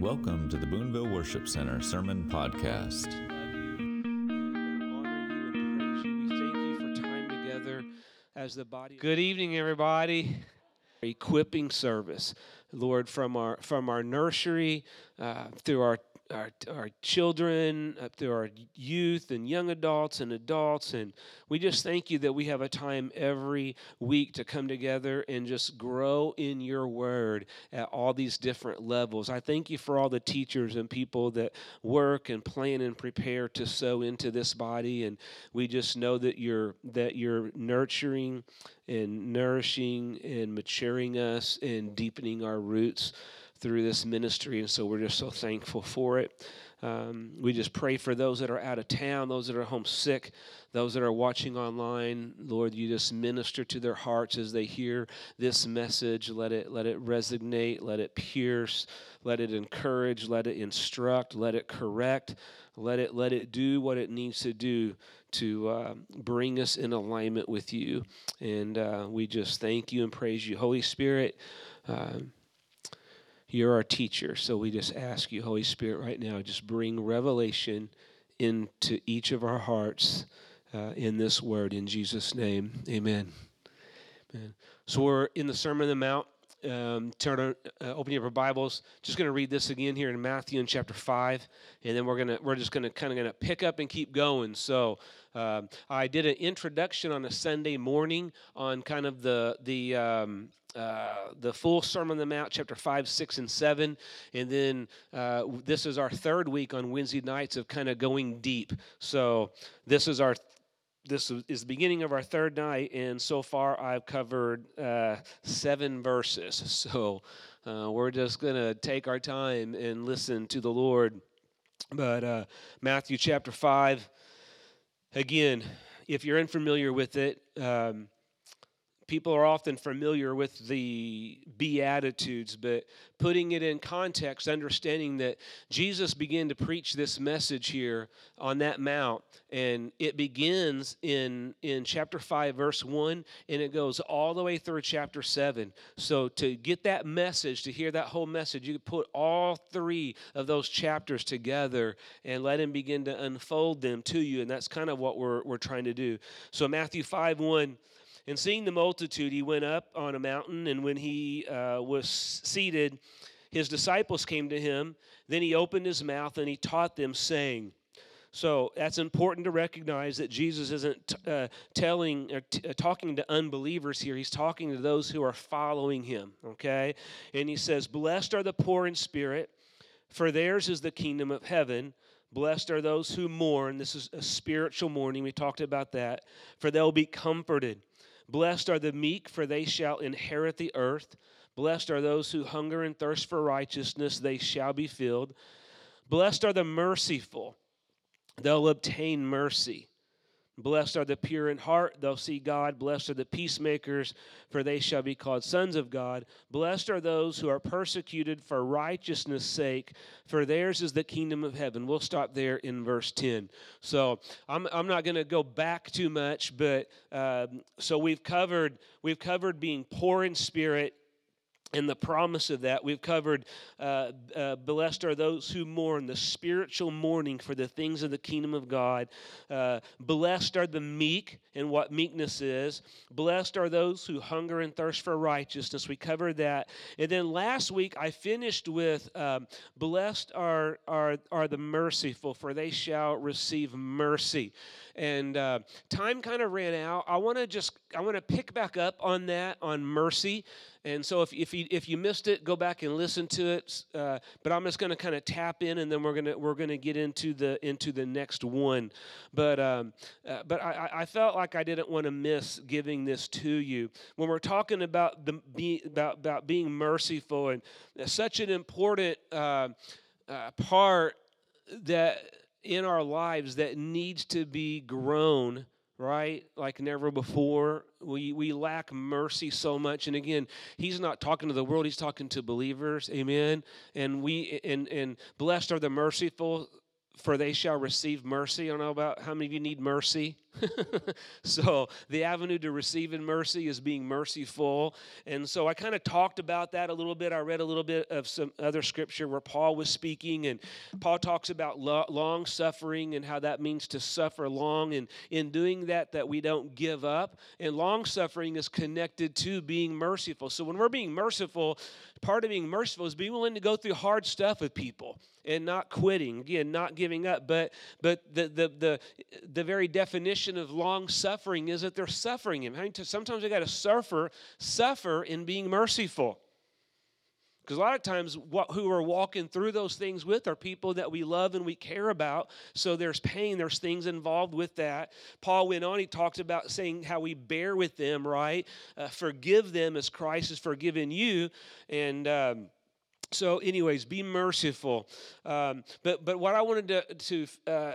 Welcome to the Boonville Worship Center Sermon Podcast. love you and honor you and praise you. We thank you for time together as the body. Good evening, everybody. Equipping service, Lord, from our from our nursery uh, through our our, our children, up through our youth and young adults and adults. And we just thank you that we have a time every week to come together and just grow in your word at all these different levels. I thank you for all the teachers and people that work and plan and prepare to sow into this body. And we just know that you're that you're nurturing and nourishing and maturing us and deepening our roots through this ministry, and so we're just so thankful for it. Um, we just pray for those that are out of town, those that are homesick, those that are watching online. Lord, you just minister to their hearts as they hear this message. Let it let it resonate, let it pierce, let it encourage, let it instruct, let it correct, let it let it do what it needs to do to uh, bring us in alignment with you. And uh, we just thank you and praise you, Holy Spirit. Uh, you're our teacher. So we just ask you, Holy Spirit, right now, just bring revelation into each of our hearts uh, in this word. In Jesus' name, amen. amen. So we're in the Sermon on the Mount. Um, turn uh, open your Bibles. Just going to read this again here in Matthew in chapter five, and then we're gonna we're just gonna kind of gonna pick up and keep going. So um, I did an introduction on a Sunday morning on kind of the the um, uh, the full Sermon on the Mount, chapter 5, 6, and 7. And then uh, this is our third week on Wednesday nights of kind of going deep. So this is our this is the beginning of our third night, and so far I've covered uh, seven verses. So uh, we're just going to take our time and listen to the Lord. But uh, Matthew chapter 5, again, if you're unfamiliar with it, um, people are often familiar with the Beatitudes, but putting it in context, understanding that Jesus began to preach this message here on that mount, and it begins in, in chapter 5, verse 1, and it goes all the way through chapter 7. So to get that message, to hear that whole message, you can put all three of those chapters together and let him begin to unfold them to you, and that's kind of what we're, we're trying to do. So Matthew 5, 1 and seeing the multitude, he went up on a mountain, and when he uh, was seated, his disciples came to him. Then he opened his mouth and he taught them, saying, so that's important to recognize that Jesus isn't uh, telling or t- uh, talking to unbelievers here. He's talking to those who are following him. Okay, and he says, "Blessed are the poor in spirit, for theirs is the kingdom of heaven." Blessed are those who mourn. This is a spiritual mourning. We talked about that. For they'll be comforted. Blessed are the meek, for they shall inherit the earth. Blessed are those who hunger and thirst for righteousness, they shall be filled. Blessed are the merciful, they'll obtain mercy. Blessed are the pure in heart, they'll see God. Blessed are the peacemakers, for they shall be called sons of God. Blessed are those who are persecuted for righteousness' sake, for theirs is the kingdom of heaven. We'll stop there in verse 10. So I'm, I'm not going to go back too much, but um, so we've covered we've covered being poor in spirit and the promise of that. We've covered uh, uh, blessed are those who mourn, the spiritual mourning for the things of the kingdom of God. Uh, blessed are the meek, and what meekness is. Blessed are those who hunger and thirst for righteousness. We covered that. And then last week I finished with um, blessed are, are, are the merciful, for they shall receive mercy. And uh, time kind of ran out. I want to just I want to pick back up on that on mercy. And so if, if, you, if you missed it, go back and listen to it. Uh, but I'm just going to kind of tap in, and then we're going to we're going to get into the into the next one. But um, uh, but I, I felt like I didn't want to miss giving this to you when we're talking about the be, about about being merciful and such an important uh, uh part that in our lives that needs to be grown right? Like never before. We we lack mercy so much. And again he's not talking to the world. He's talking to believers. Amen. And we and and blessed are the merciful for they shall receive mercy. I don't know about how many of you need mercy so the avenue to receiving mercy is being merciful. And so I kind of talked about that a little bit. I read a little bit of some other scripture where Paul was speaking, and Paul talks about lo- long suffering and how that means to suffer long. And in doing that, that we don't give up. And long suffering is connected to being merciful. So when we're being merciful, part of being merciful is being willing to go through hard stuff with people and not quitting again not giving up but but the the the, the very definition of long suffering is that they're suffering him. Sometimes we got to suffer suffer in being merciful. Because a lot of times what, who are walking through those things with are people that we love and we care about so there's pain there's things involved with that. Paul went on he talked about saying how we bear with them right? Uh, forgive them as christ has forgiven you and um, so anyways be merciful. Um, but but what i wanted to, to uh,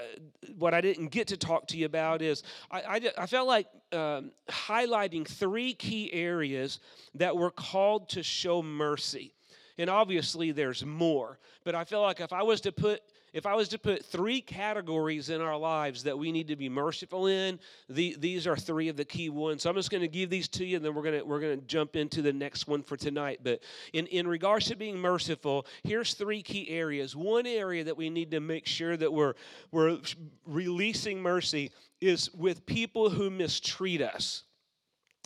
what i didn't get to talk to you about is i, I, I felt like um, highlighting three key areas that we're called to show mercy. And obviously there's more but i feel like if i was to put if I was to put three categories in our lives that we need to be merciful in, the, these are three of the key ones. So I'm just going to give these to you, and then we're going to we're going to jump into the next one for tonight. But in in regards to being merciful, here's three key areas. One area that we need to make sure that we're we're releasing mercy is with people who mistreat us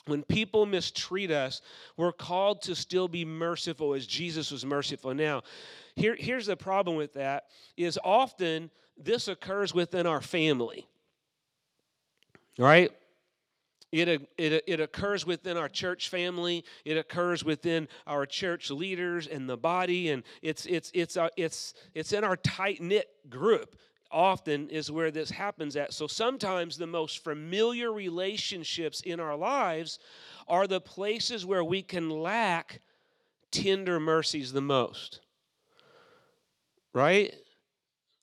when people mistreat us, we're called to still be merciful as Jesus was merciful. Now, here, here's the problem with that is often this occurs within our family. Right? It, it, it occurs within our church family. It occurs within our church leaders and the body, and it's it's it's uh, it's it's in our tight knit group. Often is where this happens at. So sometimes the most familiar relationships in our lives are the places where we can lack tender mercies the most right?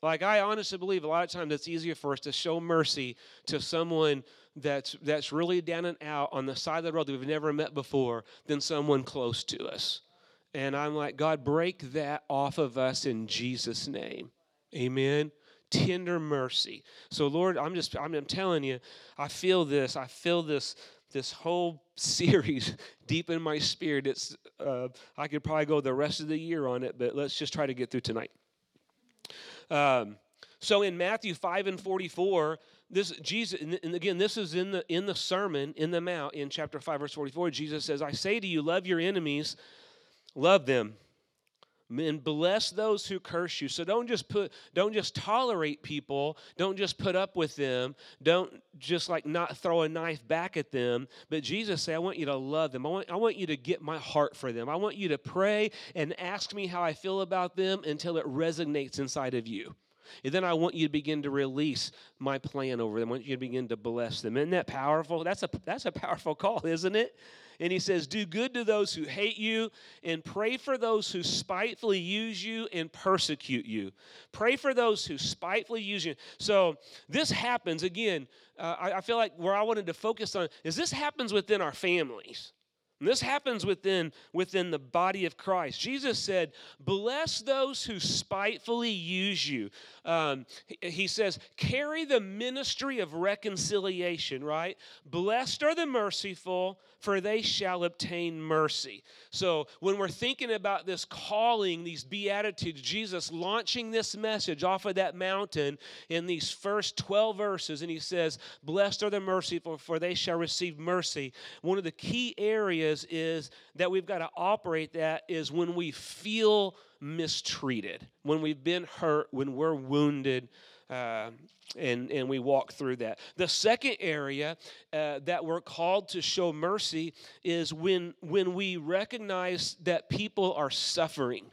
Like I honestly believe a lot of times it's easier for us to show mercy to someone that's that's really down and out on the side of the road that we've never met before than someone close to us. And I'm like, God, break that off of us in Jesus' name. Amen. Tender mercy. So, Lord, I'm just I'm, telling you, I feel this. I feel this this whole series deep in my spirit. It's uh, I could probably go the rest of the year on it, but let's just try to get through tonight. Um, so in Matthew 5 and 44, this Jesus, and again, this is in the in the sermon in the Mount in chapter 5, verse 44. Jesus says, I say to you, love your enemies, love them and bless those who curse you. So don't just put don't just tolerate people. Don't just put up with them. Don't just like not throw a knife back at them. But jesus said i want you to love them. I want, I want you to get my heart for them. I want you to pray and ask me how i feel about them until it resonates inside of you and then I want you to begin to release my plan over them. I want you to begin to bless them. Isn't that powerful? That's a that's a powerful call, isn't it? And he says, Do good to those who hate you, and pray for those who spitefully use you and persecute you. Pray for those who spitefully use you. So this happens, again, uh, I, I feel like where I wanted to focus on is this happens within our families. And this happens within, within the body of Christ. Jesus said, Bless those who spitefully use you. Um, he, says, Carry the ministry of reconciliation, right? Blessed are the merciful, for they shall obtain mercy. So, when we're thinking about this calling, these beatitudes, Jesus launching this message off of that mountain in these first 12 verses, and he says, Blessed are the merciful, for they shall receive mercy. One of the key areas is that we've got to operate that is when we feel mistreated, when we've been hurt, when we're wounded. Uh, and, and we walk through that. The second area uh, that we're called to show mercy is when, when we recognize that people are suffering.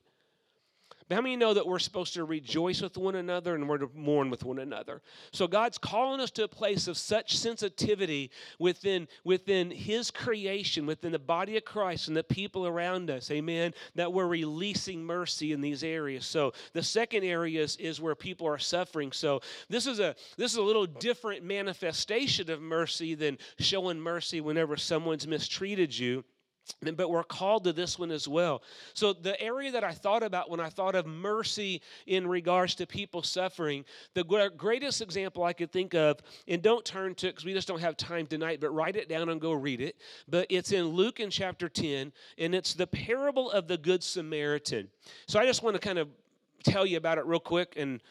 But how many know that we're supposed to rejoice with one another and we're to mourn with one another? So God's calling us to a place of such sensitivity within, within His creation, within the body of Christ and the people around us, amen, that we're releasing mercy in these areas. So the second area is, is where people are suffering. So this is a this is a little different manifestation of mercy than showing mercy whenever someone's mistreated you. But we're called to this one as well. So, the area that I thought about when I thought of mercy in regards to people suffering, the greatest example I could think of, and don't turn to it because we just don't have time tonight, but write it down and go read it. But it's in Luke in chapter 10, and it's the parable of the Good Samaritan. So, I just want to kind of tell you about it real quick and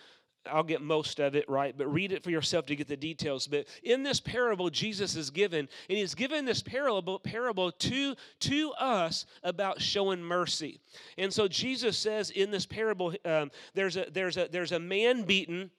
I'll get most of it right, but read it for yourself to get the details. But in this parable, Jesus is given, and he's given this parable, parable to, to us about showing mercy. And so Jesus says in this parable, um, there's, a, there's, a, there's a man beaten,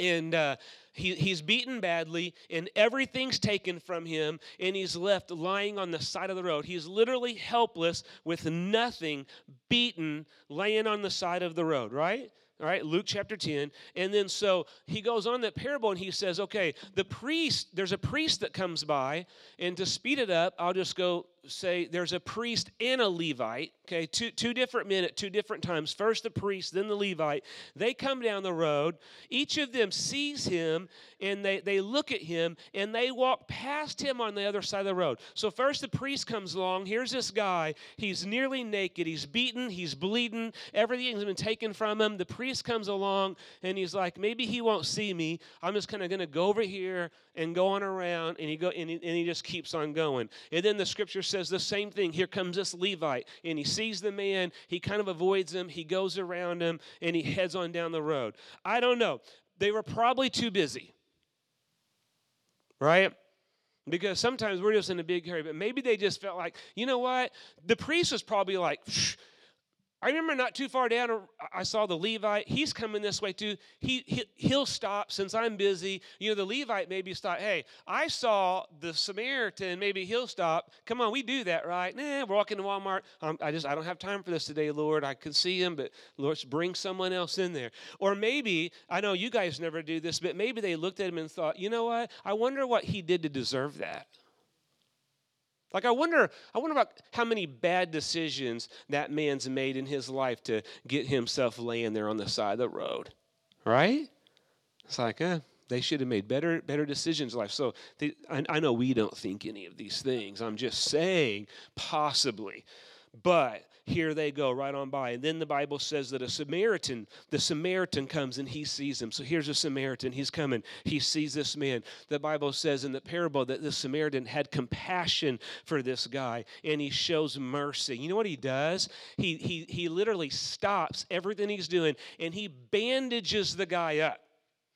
and uh, he, he's beaten badly, and everything's taken from him, and he's left lying on the side of the road. He's literally helpless with nothing, beaten, laying on the side of the road, right? All right, Luke chapter 10. And then so he goes on that parable and he says, okay, the priest, there's a priest that comes by, and to speed it up, I'll just go say there's a priest and a Levite, okay, two, two different men at two different times. First the priest, then the Levite. They come down the road. Each of them sees him and they, they look at him and they walk past him on the other side of the road. So first the priest comes along. Here's this guy. He's nearly naked. He's beaten. He's bleeding. Everything's been taken from him. The priest comes along and he's like, maybe he won't see me. I'm just kind of going to go over here and going around. And he, go, and he, and he just keeps on going. And then the scripture says the same thing. Here comes this Levite, and he sees the man. He kind of avoids him. He goes around him, and he heads on down the road. I don't know. They were probably too busy, right? Because sometimes we're just in a big hurry, but maybe they just felt like, you know what? The priest was probably like, I remember not too far down, I saw the Levite. He's coming this way too. He, he will stop since I'm busy. You know, the Levite maybe stop. Hey, I saw the Samaritan. Maybe he'll stop. Come on, we do that, right? Nah, we're walking to Walmart. Um, I just I don't have time for this today, Lord. I can see him, but Lord, bring someone else in there. Or maybe I know you guys never do this, but maybe they looked at him and thought, you know what? I wonder what he did to deserve that. Like I wonder, I wonder about how many bad decisions that man's made in his life to get himself laying there on the side of the road. Right? It's like, eh, they should have made better better decisions in life. So they, I, I know we don't think any of these things. I'm just saying, possibly. But here they go right on by. And then the Bible says that a Samaritan, the Samaritan comes and he sees him. So here's a Samaritan. He's coming. He sees this man. The Bible says in the parable that the Samaritan had compassion for this guy and he shows mercy. You know what he does? He, he, he literally stops everything he's doing and he bandages the guy up.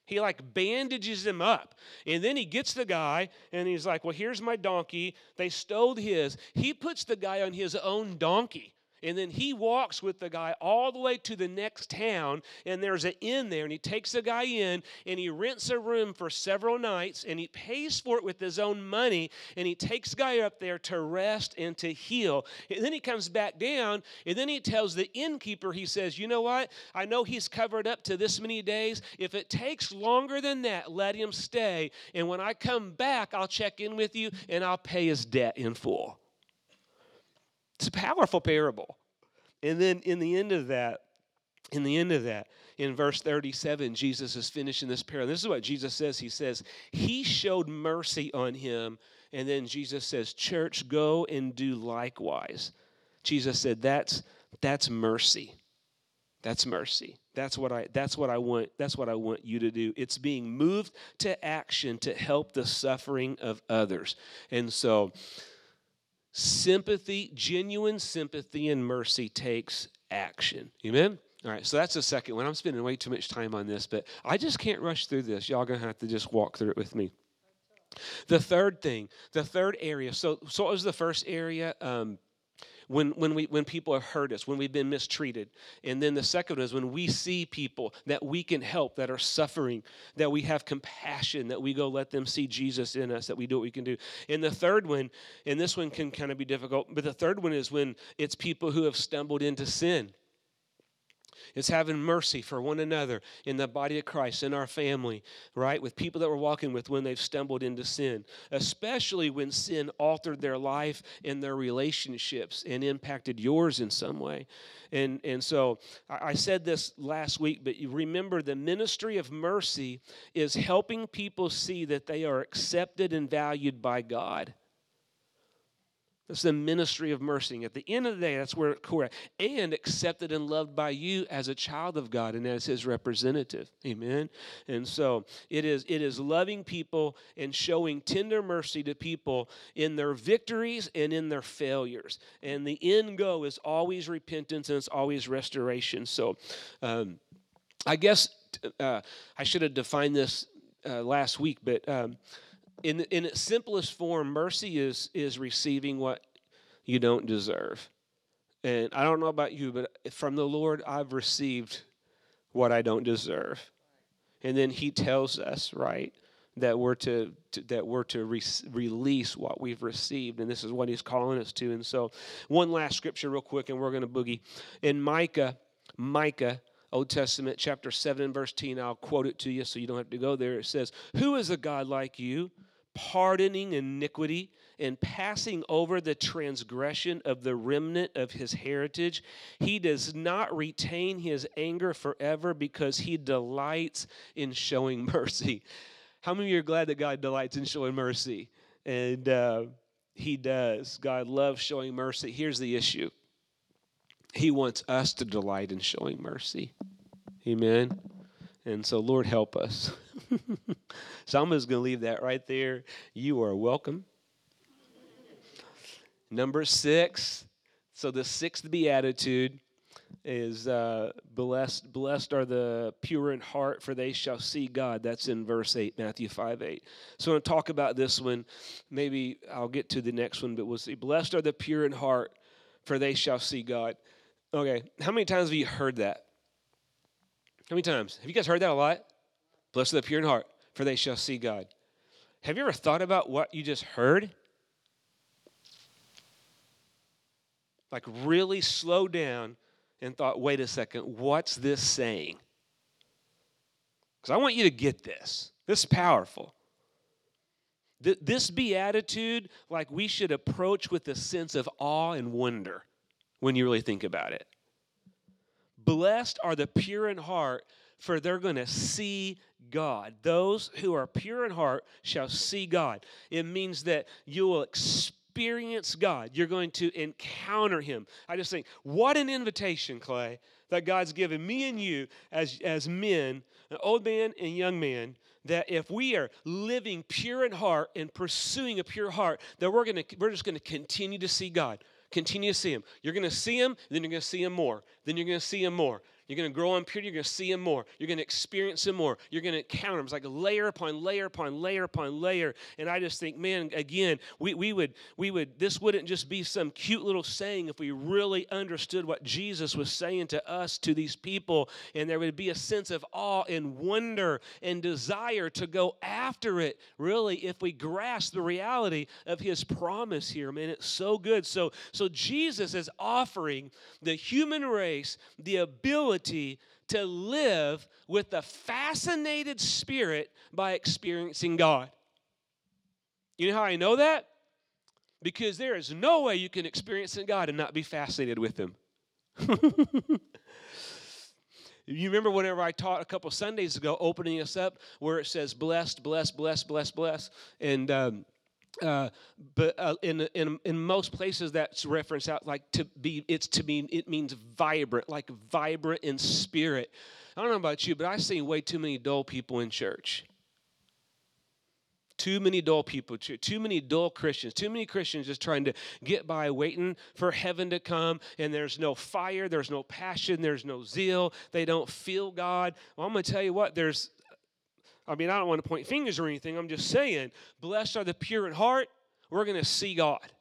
He like bandages him up. And then he gets the guy and he's like, Well, here's my donkey. They stole his. He puts the guy on his own donkey. And then he walks with the guy all the way to the next town, and there's an inn there. And he takes the guy in, and he rents a room for several nights, and he pays for it with his own money. And he takes the guy up there to rest and to heal. And then he comes back down, and then he tells the innkeeper, he says, You know what? I know he's covered up to this many days. If it takes longer than that, let him stay. And when I come back, I'll check in with you, and I'll pay his debt in full. It's a powerful parable. And then in the end of that, in the end of that, in verse 37, Jesus is finishing this parable. This is what Jesus says. He says, He showed mercy on him. And then Jesus says, Church, go and do likewise. Jesus said, That's that's mercy. That's mercy. That's what I that's what I want that's what I want you to do. It's being moved to action to help the suffering of others. And so sympathy, genuine sympathy and mercy takes action. Amen? All right, so that's the second one. I'm spending way too much time on this, but I just can't rush through this. Y'all gonna have to just walk through it with me. The third thing, the third area. So, so what was the first area? Um, when, when, we, when people have hurt us, when we've been mistreated. And then the second is when we see people that we can help that are suffering, that we have compassion, that we go let them see Jesus in us, that we do what we can do. And the third one, and this one can kind of be difficult, but the third one is when it's people who have stumbled into sin. It's having mercy for one another in the body of Christ, in our family, right? With people that we're walking with when they've stumbled into sin, especially when sin altered their life and their relationships and impacted yours in some way. And, and so I, said this last week, but you remember the ministry of mercy is helping people see that they are accepted and valued by God That's the ministry of mercy. At the end of the day, that's where it's core. And accepted and loved by you as a child of God and as his representative. Amen. And so it is it is loving people and showing tender mercy to people in their victories and in their failures. And the end goal is always repentance and it's always restoration. So um, I guess uh, I should have defined this uh, last week, but um, in in its simplest form, mercy is is receiving what you don't deserve. And I don't know about you, but from the Lord, I've received what I don't deserve. And then He tells us, right, that we're to, to that we're to re- release what we've received, and this is what He's calling us to. And so, one last scripture, real quick, and we're going to boogie in Micah, Micah. Old Testament, chapter 7, verse 10. I'll quote it to you so you don't have to go there. It says, Who is a God like you, pardoning iniquity and passing over the transgression of the remnant of his heritage. He does not retain his anger forever because he delights in showing mercy. How many of you are glad that God delights in showing mercy? And uh, he does. God loves showing mercy. Here's the issue He wants us to delight in showing mercy. Amen. And so, Lord, help us. so, I'm just going to leave that right there. You are welcome. Number six. So, the sixth beatitude is uh, blessed. Blessed are the pure in heart, for they shall see God. That's in verse eight, Matthew five eight. So, I'm going to talk about this one. Maybe I'll get to the next one, but we'll see. Blessed are the pure in heart, for they shall see God. Okay, how many times have you heard that? How many times? Have you guys heard that a lot? Blessed are the pure in heart, for they shall see God. Have you ever thought about what you just heard? Like, really slow down and thought, wait a second, what's this saying? Because I want you to get this. This is powerful. This beatitude, like we should approach with a sense of awe and wonder when you really think about it. Blessed are the pure in heart, for they're going to see God. Those who are pure in heart shall see God. It means that you will experience God. You're going to encounter Him. I just think, what an invitation, Clay, that God's given me and you as, as men, an old man and young man, that if we are living pure in heart and pursuing a pure heart, that we're, gonna, we're just going to continue to see God continue to see him. You're going to see him, then you're going to see him more. Then you're going to see him more. You're going to grow in purity. You're going to see Him more. You're going to experience Him more. You're going to encounter Him. It's like layer upon layer upon layer upon layer. And I just think, man, again, we, we would we would this wouldn't just be some cute little saying if we really understood what Jesus was saying to us to these people, and there would be a sense of awe and wonder and desire to go after it. Really, if we grasp the reality of His promise here, man, it's so good. So so Jesus is offering the human race the ability ability to live with a fascinated spirit by experiencing God. You know how I know that? Because there is no way you can experience in God and not be fascinated with Him. you remember whenever I taught a couple Sundays ago, opening us up, where it says blessed, blessed, blessed, blessed, blessed. And um, uh, but uh, in, in in most places that's referenced out like to be it's to mean it means vibrant like vibrant in spirit. I don't know about you but i've seen way too many dull people in church. Too many dull people too many dull christians too many christians just trying to get by waiting for heaven to come and there's no fire there's no passion there's no zeal they don't feel god. Well i'm going to tell you what there's I mean, I don't want to point fingers or anything. I'm just saying, blessed are the pure in heart. We're going to see God.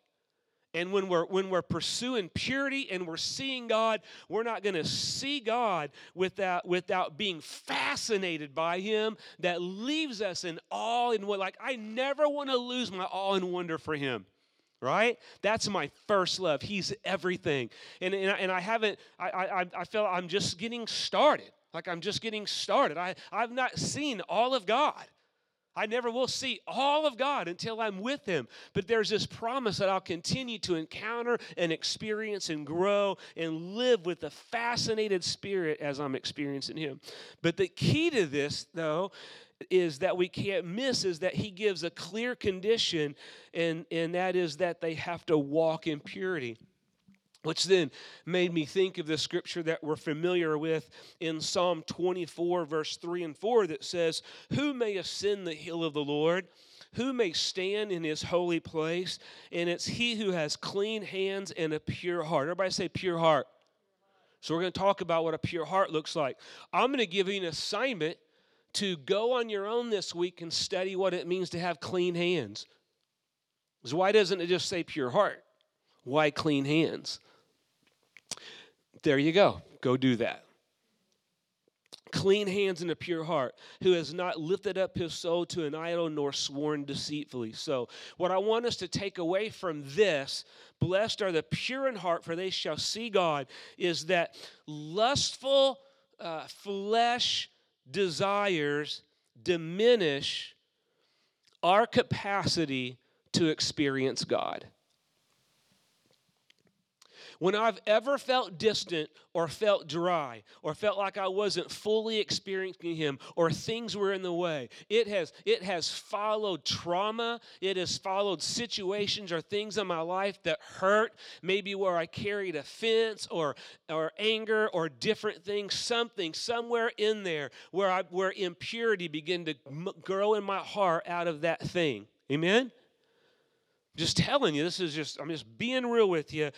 And when we're when we're pursuing purity and we're seeing God, we're not going to see God without without being fascinated by Him. That leaves us in awe and what like I never want to lose my awe and wonder for Him right that's my first love he's everything and, and, I, and I haven't I, I i feel i'm just getting started like I'm just getting started. I, I've not seen all of God. I never will see all of God until I'm with Him. But there's this promise that I'll continue to encounter and experience and grow and live with a fascinated spirit as I'm experiencing Him. But the key to this, though, is that we can't miss is that he gives a clear condition, and, and that is that they have to walk in purity. Which then made me think of the scripture that we're familiar with in Psalm 24, verse 3 and 4, that says, Who may ascend the hill of the Lord? Who may stand in his holy place? And it's he who has clean hands and a pure heart. Everybody say, pure heart. So we're going to talk about what a pure heart looks like. I'm going to give you an assignment to go on your own this week and study what it means to have clean hands. So why doesn't it just say pure heart? Why clean hands? There you go. Go do that. Clean hands and a pure heart, who has not lifted up his soul to an idol nor sworn deceitfully. So, what I want us to take away from this, blessed are the pure in heart, for they shall see God, is that lustful uh, flesh desires diminish our capacity to experience God. When I've ever felt distant or felt dry or felt like I wasn't fully experiencing him or things were in the way, it has it has followed trauma, it has followed situations or things in my life that hurt, maybe where I carried offense or or anger or different things, something somewhere in there where I where impurity began to grow in my heart out of that thing. Amen. Just telling you, this is just, I'm just being real with you.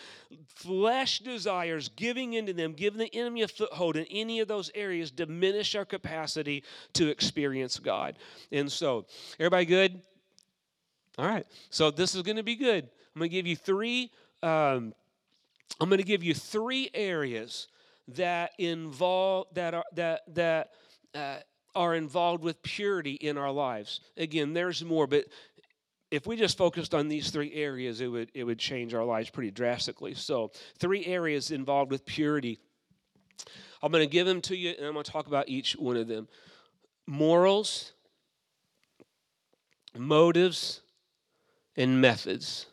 Flesh desires, giving into them, giving the enemy a foothold in any of those areas diminish our capacity to experience God. And so, everybody good? All right. So, this is going to be good. I'm going to give you three, um, I'm going to give you three areas that involve, that are, that, that, uh, are involved with purity in our lives. Again, there's more, but if we just focused on these three areas, it would, it would change our lives pretty drastically. So, three areas involved with purity. I'm going to give them to you, and I'm going to talk about each one of them morals, motives, and methods.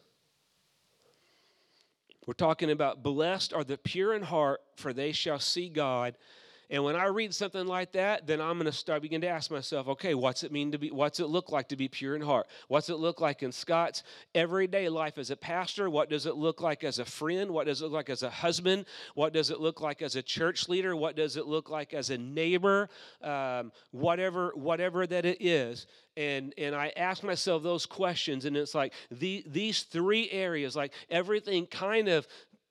We're talking about blessed are the pure in heart, for they shall see God. And when I read something like that, then I'm going to start begin to ask myself, okay, what's it mean to be what's it look like to be pure in heart? What's it look like in Scott's everyday life as a pastor? What does it look like as a friend? What does it look like as a husband? What does it look like as a church leader? What does it look like as a neighbor? Um, whatever whatever that it is. And and I ask myself those questions, and it's like the, these three areas, like everything kind of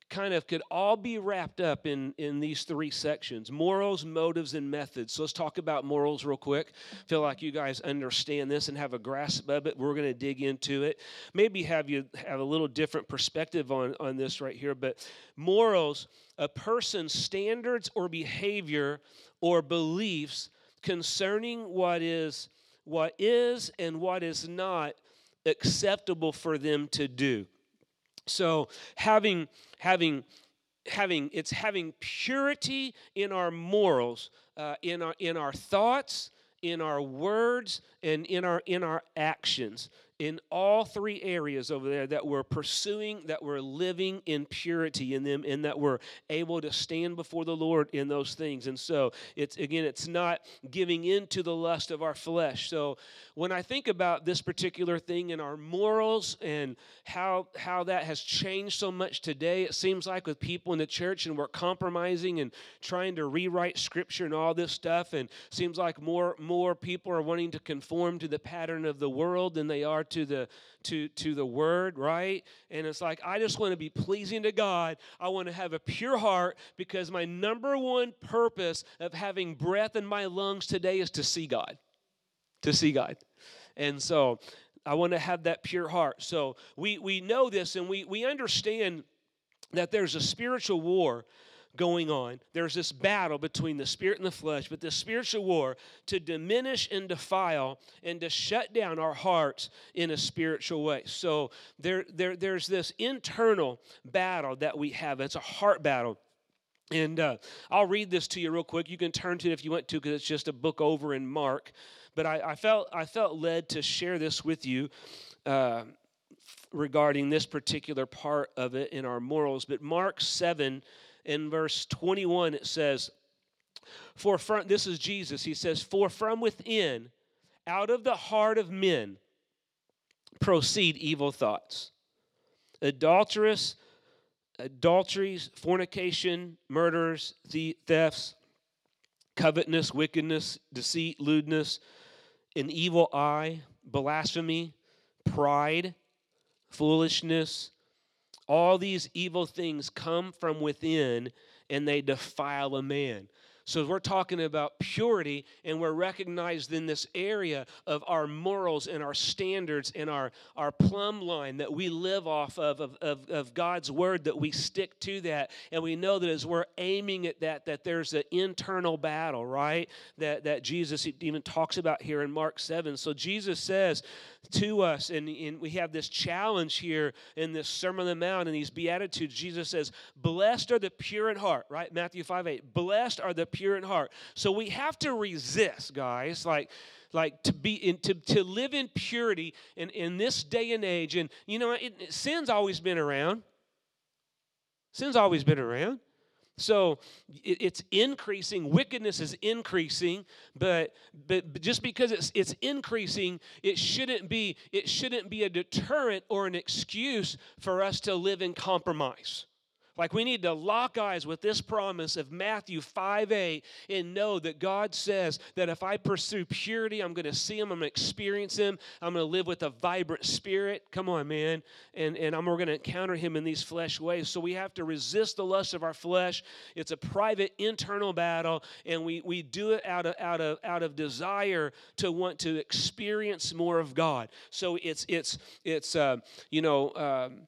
kind of could all be wrapped up in, in these three sections morals, motives, and methods. So let's talk about morals real quick. Feel like you guys understand this and have a grasp of it. We're going to dig into it. Maybe have you have a little different perspective on, on this right here, but morals, a person's standards or behavior or beliefs concerning what is what is and what is not acceptable for them to do. So having having having it's having purity in our morals, uh, in our in our thoughts, in our words, and in our in our actions in all three areas over there that we're pursuing, that we're living in purity in them, and that we're able to stand before the Lord in those things. And so it's again, it's not giving in to the lust of our flesh. So when I think about this particular thing in our morals and how how that has changed so much today, it seems like with people in the church and we're compromising and trying to rewrite scripture and all this stuff, and seems like more more people are wanting to conform to the pattern of the world than they are to the to to the word right? And it's like i just want to be pleasing to god. I want to have a pure heart because my number one purpose of having breath in my lungs today is to see god to see god. And so i want to have that pure heart. So we we know this and we we understand that there's a spiritual war going on. There's this battle between the spirit and the flesh, but this spiritual war to diminish and defile and to shut down our hearts in a spiritual way. So there, there, there's this internal battle that we have. It's a heart battle. And uh, I'll read this to you real quick. You can turn to it if you want to, because it's just a book over in Mark. But I, I, felt I felt led to share this with you. Uh, regarding this particular part of it in our morals. But Mark 7 in verse 21 it says for from this is jesus he says for from within out of the heart of men proceed evil thoughts, adulterous, adulteries, fornication, murders, the- thefts, covetousness, wickedness, deceit, lewdness, an evil eye, blasphemy, pride, foolishness. All these evil things come from within and they defile a man. So we're talking about purity, and we're recognized in this area of our morals and our standards and our, our plumb line that we live off of, of, of, of God's word, that we stick to that. And we know that as we're aiming at that, that there's an internal battle, right? That, that Jesus even talks about here in Mark 7. So Jesus says to us, and, and we have this challenge here in this Sermon on the Mount and these Beatitudes. Jesus says, Blessed are the pure in heart, right? Matthew 5 8. Blessed are the pure in heart. So we have to resist, guys. Like, like to be in to, to live in purity in, in this day and age. And you know it, sin's always been around. Sin's always been around. So it, it's increasing. Wickedness is increasing. But, but but just because it's it's increasing it shouldn't be it shouldn't be a deterrent or an excuse for us to live in compromise like we need to lock eyes with this promise of Matthew 5 8 and know that God says that if I pursue purity, I'm going to see Him, I'm going to experience Him, I'm going to live with a vibrant spirit. Come on, man. And, and I'm, we're going to encounter Him in these flesh ways. So we have to resist the lust of our flesh. It's a private internal battle, and we, we do it out of, out, of, out of desire to want to experience more of God. So it's, it's, it's uh, you know, um,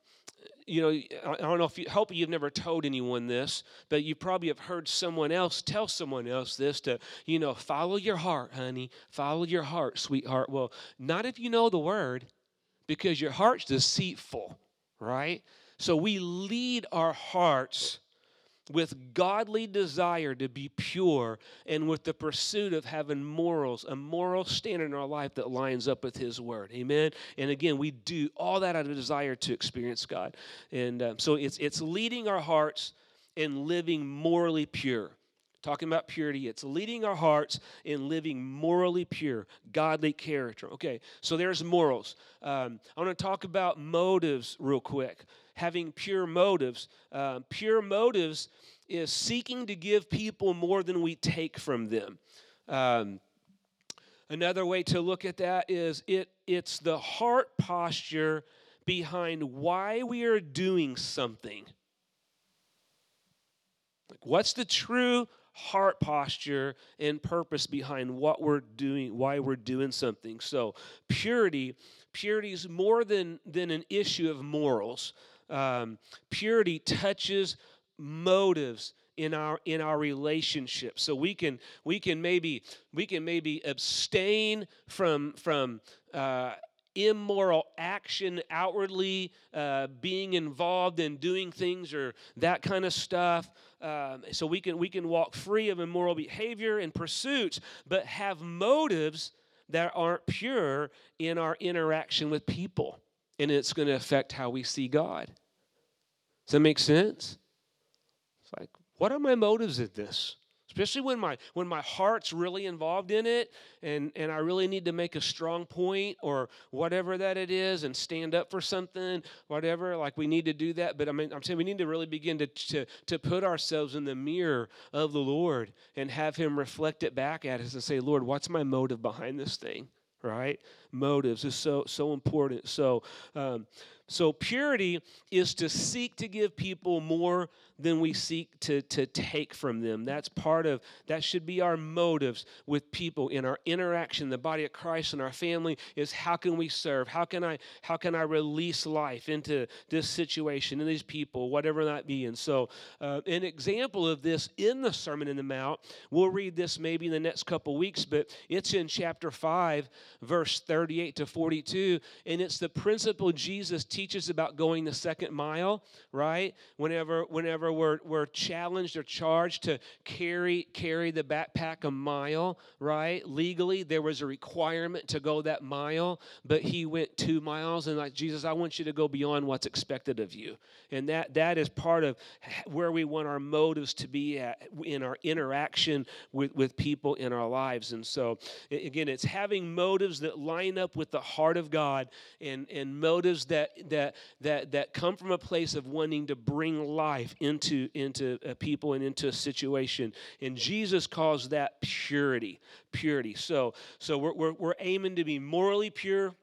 you know, I don't know if you hope you've never told anyone this, but you probably have heard someone else tell someone else this to, you know, follow your heart, honey. Follow your heart, sweetheart. Well, not if you know the word, because your heart's deceitful, right? So we lead our hearts with godly desire to be pure and with the pursuit of having morals, a moral standard in our life that lines up with His Word. Amen. And again, we do all that out of desire to experience God. And um, so it's it's leading our hearts and living morally pure. Talking about purity, it's leading our hearts in living morally pure, godly character. Okay, so there's morals. Um, I want to talk about motives real quick having pure motives. Uh, pure motives is seeking to give people more than we take from them. Um, another way to look at that is it, it's the heart posture behind why we are doing something. Like, what's the true heart posture and purpose behind what we're doing, why we're doing something? So, purity, purity is more than, than an issue of morals um, purity touches motives in our in our relationship. So we can we can maybe we can maybe abstain from from uh, immoral action outwardly uh, being involved in doing things or that kind of stuff. Um, so we can we can walk free of immoral behavior and pursuits but have motives that aren't pure in our interaction with people and it's going to affect how we see God. Does that make sense? It's like, what are my motives in this? Especially when my when my heart's really involved in it and, and I really need to make a strong point or whatever that it is and stand up for something, whatever, like we need to do that. But I mean I'm saying we need to really begin to, to, to put ourselves in the mirror of the Lord and have him reflect it back at us and say, Lord, what's my motive behind this thing? Right? Motives is so so important. So um, so, purity is to seek to give people more than we seek to, to take from them. That's part of, that should be our motives with people in our interaction, the body of Christ and our family is how can we serve? How can I, how can I release life into this situation and these people, whatever that be? And so, uh, an example of this in the Sermon in the Mount, we'll read this maybe in the next couple weeks, but it's in chapter 5, verse 30 38 to 42, and it's the principle Jesus teaches about going the second mile, right? Whenever whenever we're, we're challenged or charged to carry carry the backpack a mile, right? Legally, there was a requirement to go that mile, but he went two miles, and like Jesus, I want you to go beyond what's expected of you, and that that is part of where we want our motives to be at in our interaction with with people in our lives, and so again, it's having motives that line up with the heart of God and, and motives that, that, that, that come from a place of wanting to bring life into, into people and into a situation. And Jesus calls that purity. Purity. So, so we're, we're, we're aiming to be morally pure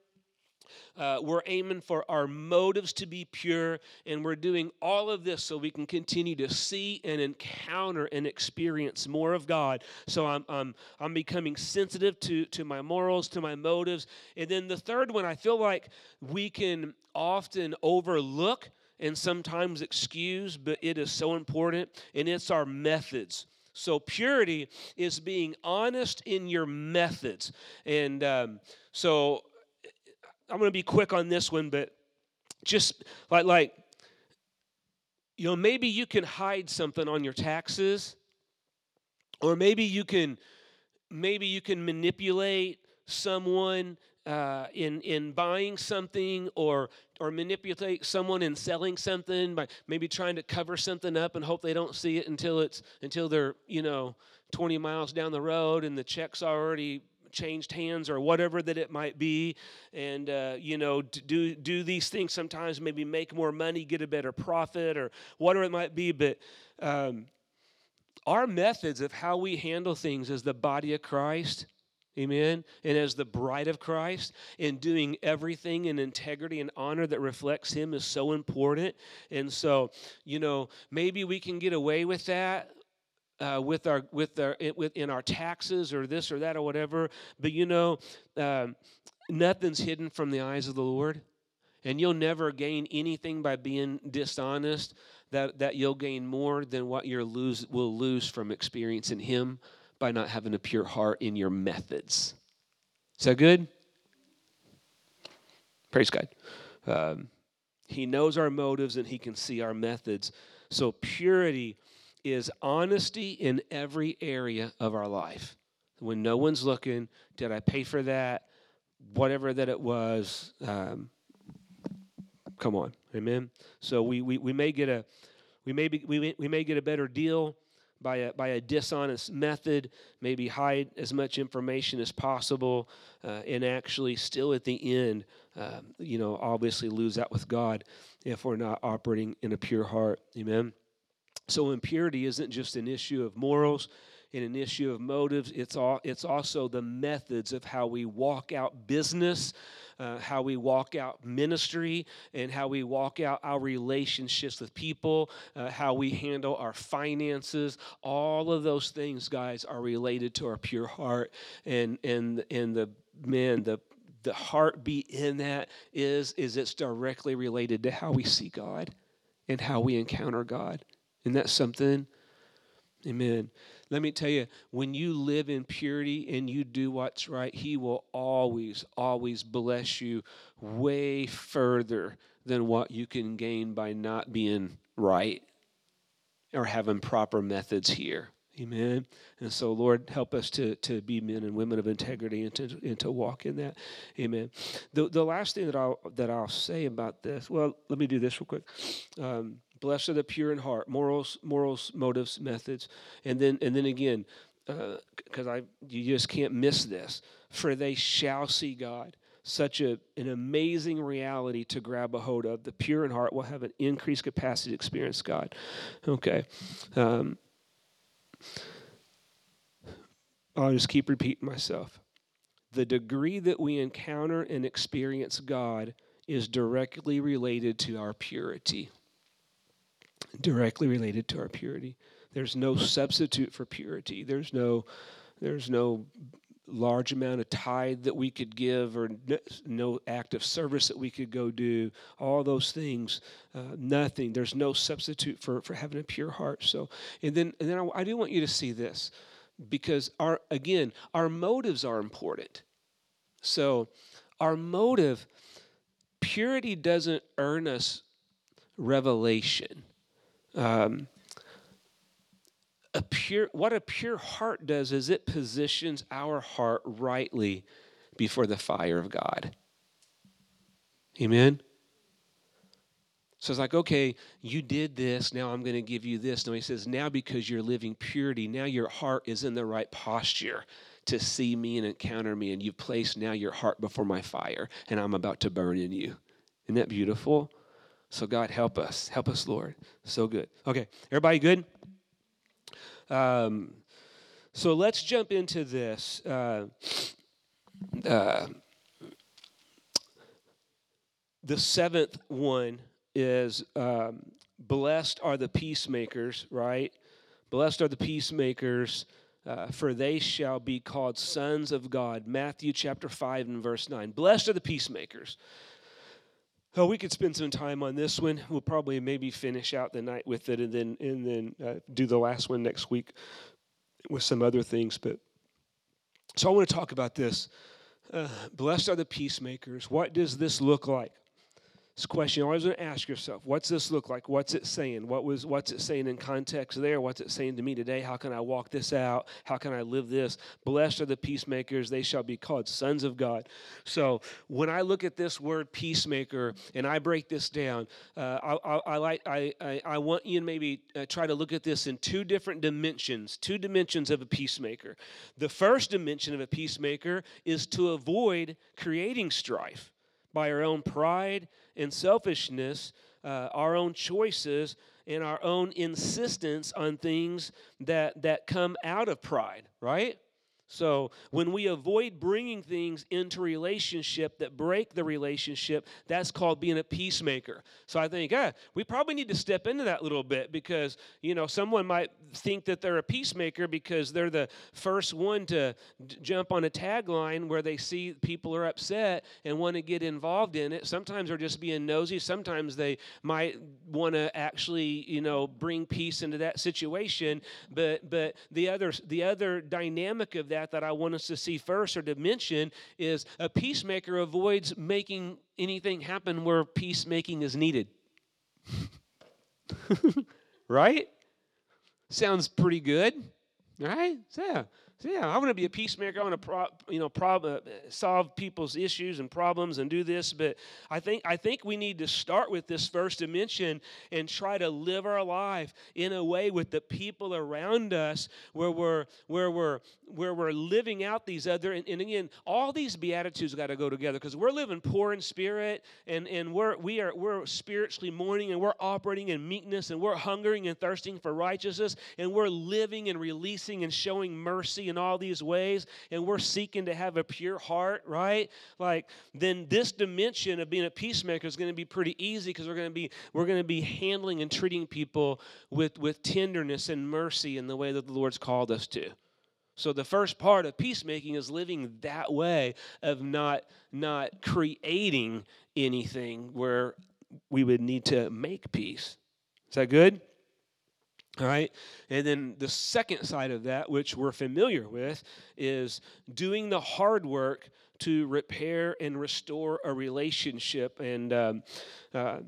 uh, we're aiming for our motives to be pure, and we're doing all of this so we can continue to see and encounter and experience more of God. So I'm, I'm, I'm becoming sensitive to, to my morals, to my motives. And then the third one, I feel like we can often overlook and sometimes excuse, but it is so important, and it's our methods. So, purity is being honest in your methods. And um, so, I'm going to be quick on this one, but just like like you know maybe you can hide something on your taxes or maybe you can maybe you can manipulate someone uh, in in buying something or or manipulate someone in selling something by maybe trying to cover something up and hope they don't see it until it's until they're you know 20 miles down the road and the check's already changed hands or whatever that it might be and uh, you know do do these things sometimes maybe make more money get a better profit or whatever it might be but um, our methods of how we handle things as the body of christ Amen. And as the bride of Christ, in doing everything in integrity and honor that reflects Him is so important. And so, you know, maybe we can get away with that uh, with our with our in our taxes or this or that or whatever. But you know, um, nothing's hidden from the eyes of the Lord, and you'll never gain anything by being dishonest. That that you'll gain more than what you lose will lose from experiencing Him by not having a pure heart in your methods. Is that good? Praise God. Um, he knows our motives and He can see our methods. So purity is honesty in every area of our life. When no one's looking, did I pay for that? Whatever that it was, um, come on, amen. So we, we, we may get a we may be, we we may get a better deal by a, by a dishonest method, maybe hide as much information as possible, uh, and actually still at the end, uh, you know, obviously lose out with God if we're not operating in a pure heart. Amen. So impurity isn't just an issue of morals and an issue of motives. It's all it's also the methods of how we walk out business, uh, how we walk out ministry, and how we walk out our relationships with people, uh, how we handle our finances. All of those things, guys, are related to our pure heart and and and the man the the heartbeat in that is is it's directly related to how we see God and how we encounter God. Isn't that something? Amen. Let me tell you, when you live in purity and you do what's right, He will always, always bless you way further than what you can gain by not being right or having proper methods here. Amen. And so, Lord, help us to, to be men and women of integrity and to, and to walk in that. Amen. The, the last thing that I'll, that I'll say about this, well, let me do this real quick. Um, Blessed are the pure in heart, morals, morals, motives, methods, and then and then again, because uh, I you just can't miss this. For they shall see God. Such a, an amazing reality to grab a hold of. The pure in heart will have an increased capacity to experience God. Okay. Um, I'll just keep repeating myself. The degree that we encounter and experience God is directly related to our purity directly related to our purity. There's no substitute for purity. There's no there's no large amount of tithe that we could give or no act of service that we could go do all those things uh, nothing there's no substitute for, for having a pure heart so and then and then I, I do want you to see this because our again our motives are important so our motive, purity doesn't earn us revelation. Um, a pure, what a pure heart does is it positions our heart rightly before the fire of God. Amen? So it's like, okay, you did this, now I'm going to give you this. No, he says, now because you're living purity, now your heart is in the right posture to see me and encounter me, and you've placed now your heart before my fire, and I'm about to burn in you. Isn't that beautiful? So, God, help us. Help us, Lord. So good. Okay, everybody good? Um, so let's jump into this. Uh, uh, the seventh one is um, blessed are the peacemakers, right? Blessed are the peacemakers, uh, for they shall be called sons of God. Matthew chapter 5 and verse 9. Blessed are the peacemakers. Oh, we could spend some time on this one. We'll probably maybe finish out the night with it, and then and then uh, do the last one next week with some other things. But so I want to talk about this. Uh, blessed are the peacemakers. What does this look like? This question you always want to ask yourself what's this look like? What's it saying? What was what's it saying in context there? What's it saying to me today? How can i walk this out? How can i live this? Blessed are the peacemakers. They shall be called sons of god. So when i look at this word peacemaker and i break this down uh, I, I, I, like I, I, want you to maybe uh, try to look at this in two different dimensions two dimensions of a peacemaker. The first dimension of a peacemaker is to avoid creating strife by our own pride and selfishness, uh, our own choices, and our own insistence on things that, that come out of pride, right? So, when we avoid bringing things into relationship that break the relationship, that's called being a peacemaker. So, I think, ah, we probably need to step into that a little bit because, you know, someone might think that they're a peacemaker because they're the first one to d- jump on a tagline where they see people are upset and want to get involved in it. Sometimes they're just being nosy. Sometimes they might want to actually, you know, bring peace into that situation. But, but the other, the other dynamic of that that I want us to see first or to mention is a peacemaker avoids making anything happen where peacemaking is needed. right? Sounds pretty good, right? Yeah. So yeah, I want to be a peacemaker. I want to pro, you know prob, uh, solve people's issues and problems and do this. But I think I think we need to start with this first dimension and try to live our life in a way with the people around us where we're where we're where we're living out these other and, and again all these beatitudes got to go together because we're living poor in spirit and and we're we are we're spiritually mourning and we're operating in meekness and we're hungering and thirsting for righteousness and we're living and releasing and showing mercy in all these ways and we're seeking to have a pure heart, right? Like then this dimension of being a peacemaker is going to be pretty easy because we're going to be we're going to be handling and treating people with with tenderness and mercy in the way that the Lord's called us to. So the first part of peacemaking is living that way of not not creating anything where we would need to make peace. Is that good? All right. And then the second side of that, which we're familiar with, is doing the hard work to repair and restore a relationship. And um, uh,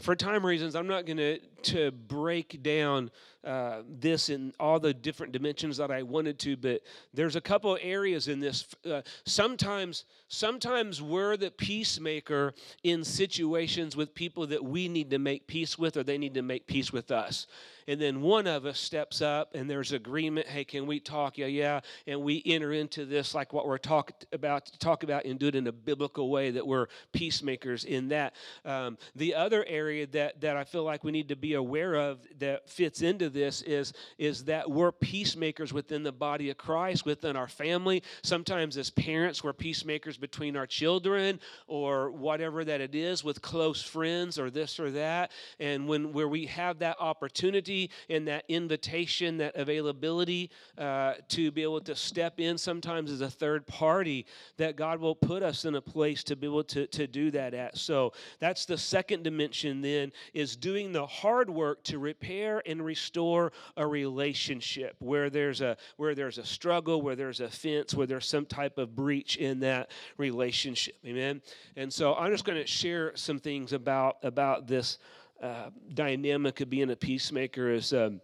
for time reasons, I'm not going to break down uh, this in all the different dimensions that I wanted to, but there's a couple areas in this. Uh, sometimes, sometimes we're the peacemaker in situations with people that we need to make peace with, or they need to make peace with us. And then one of us steps up and there's agreement hey can we talk? Yeah yeah. And we enter into this like what we're talk about talk about and do it in a biblical way that we're peacemakers in that. Um, the other area that that i feel like we need to be aware of that fits into this is is that we're peacemakers within the body of christ within our family sometimes as parents we're peacemakers between our children or whatever that it is with close friends or this or that and when where we have that opportunity and that invitation, that availability uh, to be able to step in sometimes as a third party, that God will put us in a place to be able to, to do that at. So that's the second dimension then is doing the hard work to repair and restore a relationship where there's a where there's a struggle, where there's a fence, where there's some type of breach in that relationship. Amen. And so I'm just going to share some things about about this uh, dynamic of being a peacemaker. Is um,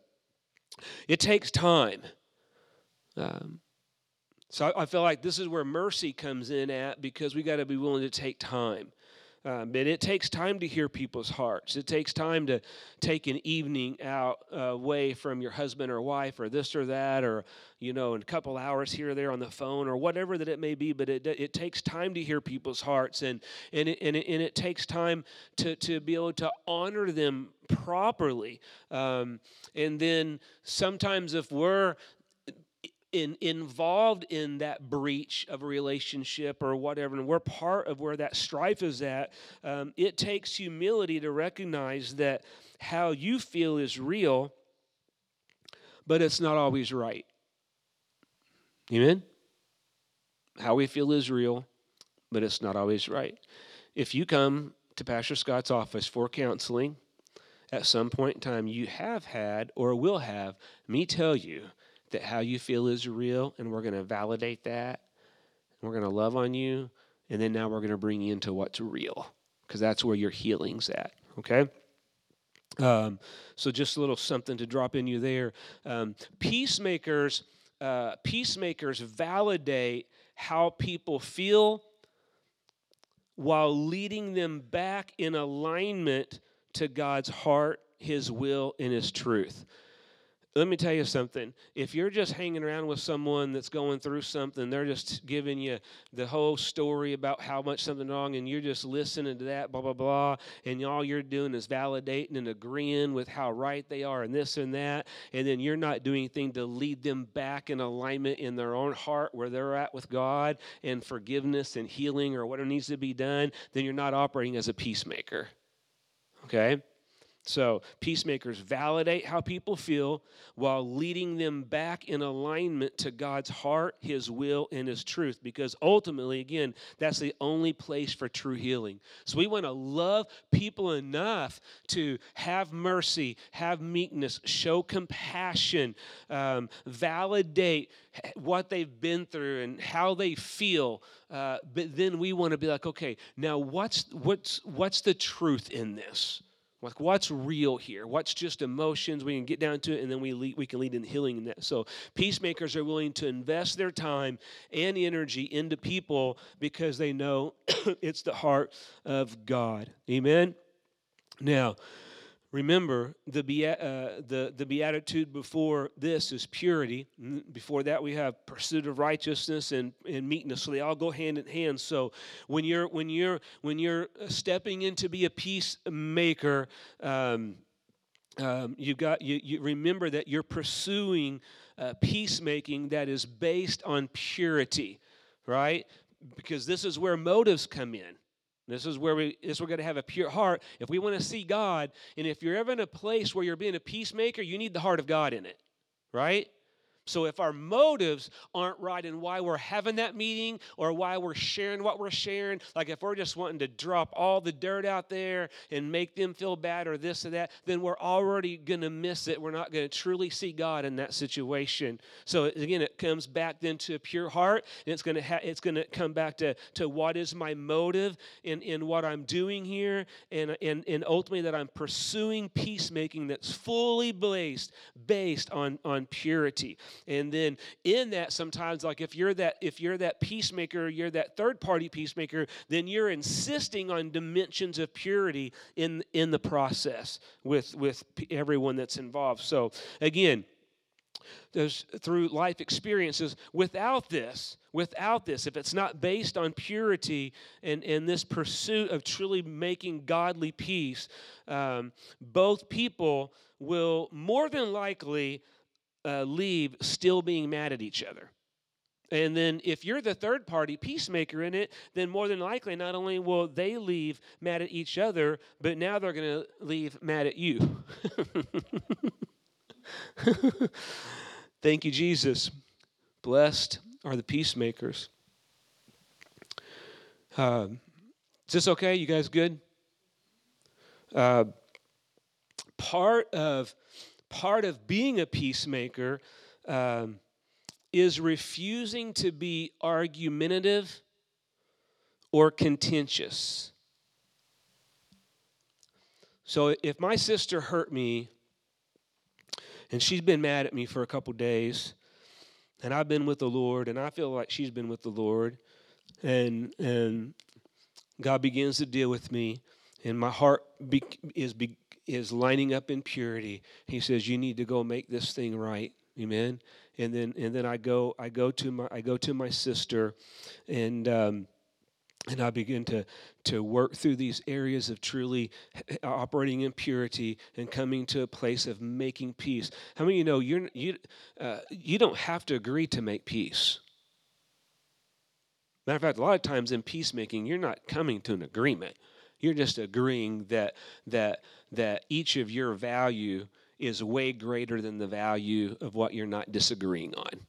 it takes time. Um, so I, I feel like this is where mercy comes in at because we got to be willing to take time. Um, and it takes time to hear people's hearts. It takes time to take an evening out uh, away from your husband or wife or this or that, or, you know, in a couple hours here or there on the phone or whatever that it may be. But it, it takes time to hear people's hearts. And, and, it, and, it, and it takes time to, to be able to honor them properly. Um, and then sometimes if we're in, involved in that breach of a relationship or whatever, and we're part of where that strife is at, um, it takes humility to recognize that how you feel is real, but it's not always right. Amen? How we feel is real, but it's not always right. If you come to Pastor Scott's office for counseling, at some point in time, you have had or will have me tell you that how you feel is real, and we're going to validate that. We're going to love on you, and then now we're going to bring you into what's real, because that's where your healing's at. Okay. Um, so just a little something to drop in you there. Um, peacemakers, uh, peacemakers validate how people feel while leading them back in alignment to God's heart, His will, and His truth let me tell you something. If you're just hanging around with someone that's going through something, they're just giving you the whole story about how much something wrong, and you're just listening to that, blah, blah, blah, and all you're doing is validating and agreeing with how right they are and this and that, and then you're not doing anything to lead them back in alignment in their own heart where they're at with God and forgiveness and healing or whatever needs to be done, then you're not operating as a peacemaker. Okay? So, peacemakers validate how people feel while leading them back in alignment to God's heart, His will, and His truth. Because ultimately, again, that's the only place for true healing. So, we want to love people enough to have mercy, have meekness, show compassion, um, validate what they've been through and how they feel. Uh, but then we want to be like, okay, now what's, what's, what's the truth in this? Like, what's real here? What's just emotions? We can get down to it, and then we lead, we can lead in healing in that. So, peacemakers are willing to invest their time and energy into people because they know it's the heart of God. Amen. Now, Remember, the, uh, the, the beatitude before this is purity. Before that, we have pursuit of righteousness and, and meekness. So they all go hand in hand. So when you're, when you're, when you're stepping in to be a peacemaker, um, um, you got you, you remember that you're pursuing uh, peacemaking that is based on purity, right? Because this is where motives come in. This is where we this we're going to have a pure heart. If we want to see God, and if you're ever in a place where you're being a peacemaker, you need the heart of God in it, right? So if our motives aren't right in why we're having that meeting or why we're sharing what we're sharing, like if we're just wanting to drop all the dirt out there and make them feel bad or this or that, then we're already going to miss it. We're not going to truly see God in that situation. So again, it comes back then to a pure heart, and it's going to ha- it's going to come back to to what is my motive in in what I'm doing here, and and and ultimately that I'm pursuing peacemaking that's fully based based on on purity and then in that sometimes like if you're that if you're that peacemaker you're that third party peacemaker then you're insisting on dimensions of purity in in the process with with everyone that's involved. So again there's through life experiences without this without this if it's not based on purity and, and this pursuit of truly making godly peace um, both people will more than likely uh, leave still being mad at each other. And then if you're the third party peacemaker in it, then more than likely, not only will they leave mad at each other, but now they're going to leave mad at you. Thank you, Jesus. Blessed are the peacemakers. Um, is this okay? You guys good? Uh, part of part of being a peacemaker um, is refusing to be argumentative or contentious. So if my sister hurt me and she's been mad at me for a couple days and I've been with the Lord and I feel like she's been with the Lord and and God begins to deal with me and my heart be, is be, is lining up in purity. He says you need to go make this thing right. Amen. And then and then I go I go to my I go to my sister and um, and I begin to, to work through these areas of truly operating in purity and coming to a place of making peace. How many of you know you're, you, uh, you don't have to agree to make peace? Matter of fact, a lot of times in peacemaking, you're not coming to an agreement. You're just agreeing that, that, that each of your value is way greater than the value of what you're not disagreeing on.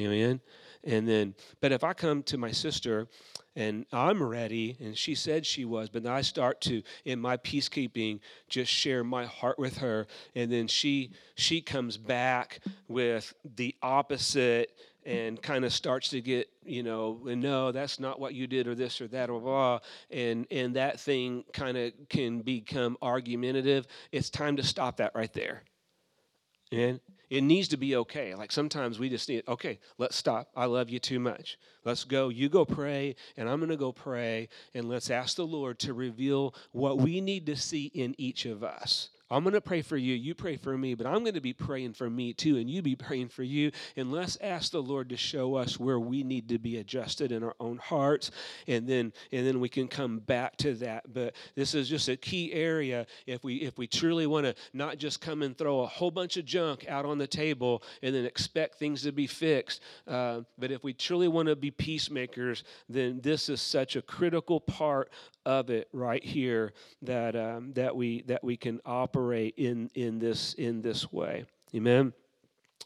Amen? And then, but if I come to my sister and I'm ready, and she said she was, but I start to, in my peacekeeping, just share my heart with her, and then she she comes back with the opposite and kind of starts to get you know and no that's not what you did or this or that or blah and and that thing kind of can become argumentative it's time to stop that right there and it needs to be okay. Like sometimes we just need, okay, let's stop. I love you too much. Let's go. You go pray, and I'm going to go pray, and let's ask the Lord to reveal what we need to see in each of us. I'm going to pray for you. You pray for me, but I'm going to be praying for me too, and you be praying for you. And let's ask the Lord to show us where we need to be adjusted in our own hearts, and then and then we can come back to that. But this is just a key area if we if we truly want to not just come and throw a whole bunch of junk out on the table and then expect things to be fixed, uh, but if we truly want to be peacemakers, then this is such a critical part of it right here that um, that we that we can operate in in this in this way. Amen.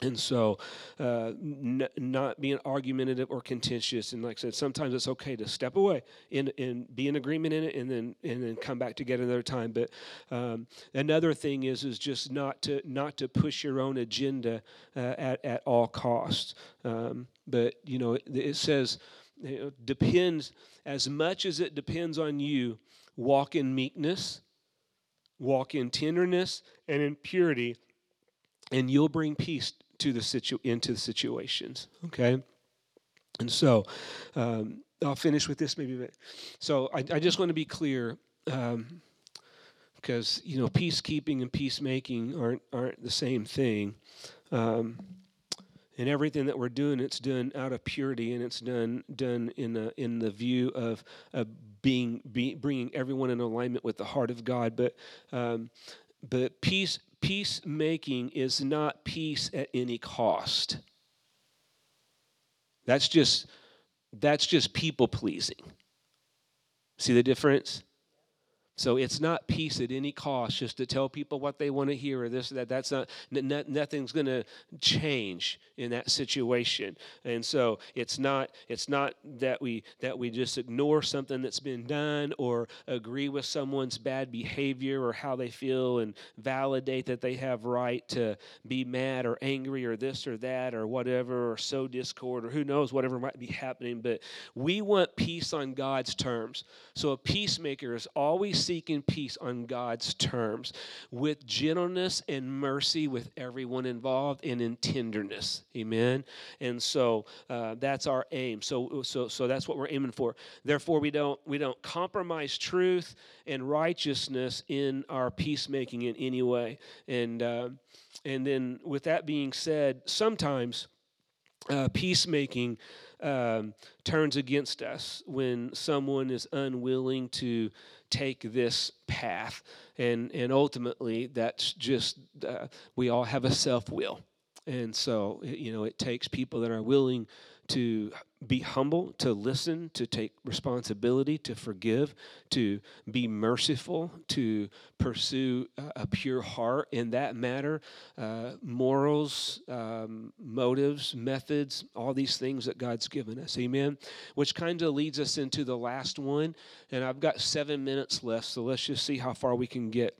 And so, uh, n- not being argumentative or contentious, and like I said, sometimes it's okay to step away and, and be in agreement in it, and then and then come back together another time. But um, another thing is is just not to not to push your own agenda uh, at at all costs. Um, but you know, it, it says depends as much as it depends on you. Walk in meekness, walk in tenderness, and in purity, and you'll bring peace to the situ- into the situations. Okay, and so um, I'll finish with this maybe. So I, I just want to be clear. Um, because you know peacekeeping and peacemaking aren't aren't the same thing. Um, and everything that we're doing, it's done out of purity, and it's done done in a, in the view of, of being be, bringing everyone in alignment with the heart of God. But um, but peace peacemaking is not peace at any cost. That's just that's just people pleasing. See the difference? So it's not peace at any cost, just to tell people what they want to hear or this or that. That's not, n- nothing's going to change in that situation. And so it's not, it's not that we that we just ignore something that's been done or agree with someone's bad behavior or how they feel and validate that they have right to be mad or angry or this or that or whatever or sow discord or who knows whatever might be happening. But we want peace on God's terms. So a peacemaker is always seeking peace on God's terms with gentleness and mercy with everyone involved and in tenderness. Amen. And so uh, that's our aim. So, so, so that's what we're aiming for. Therefore, we don't we don't compromise truth and righteousness in our peacemaking in any way. And uh, and then, with that being said, sometimes uh, peacemaking um, turns against us when someone is unwilling to take this path. And, and ultimately, that's just, uh, we all have a self will. and so, you know, it takes people that are willing to be humble, to listen, to take responsibility, to forgive, to be merciful, to pursue a pure heart in that matter, uh, morals, um, motives, methods, all these things that God's given us. Amen. Which kind of leads us into the last one. And I've got seven minutes left, so let's just see how far we can get.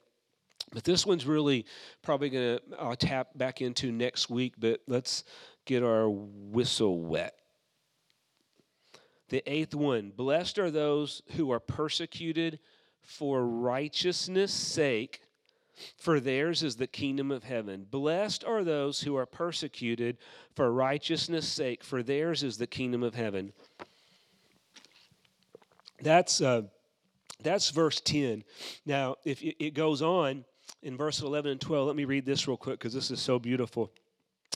But this one's really probably going to tap back into next week, but let's get our whistle wet. The eighth one Blessed are those who are persecuted for righteousness' sake, for theirs is the kingdom of heaven. Blessed are those who are persecuted for righteousness' sake, for theirs is the kingdom of heaven. That's, uh, that's verse 10. Now, if it goes on in verse 11 and 12, let me read this real quick because this is so beautiful.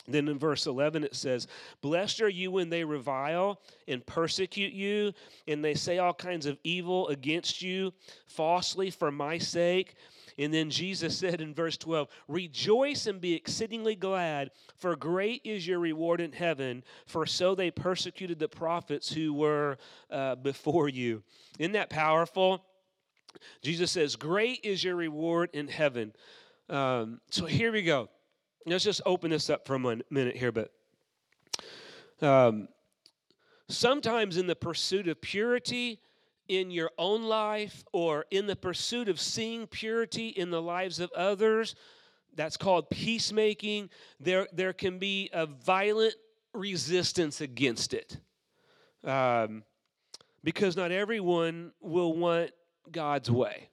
Then in verse 11 it says, Blessed are you when they revile and persecute you, and they say all kinds of evil against you falsely for my sake. And then Jesus said in verse 12, Rejoice and be exceedingly glad, for great is your reward in heaven, for so they persecuted the prophets who were uh, before you. Isn't that powerful? Jesus says, Great is your reward in heaven. Um, so here we go let's just open this up for a minute here, but um, sometimes in the pursuit of purity in your own life or in the pursuit of seeing purity in the lives of others, that's called peacemaking, there, there can be a violent resistance against it. Um, because not everyone will want God's way.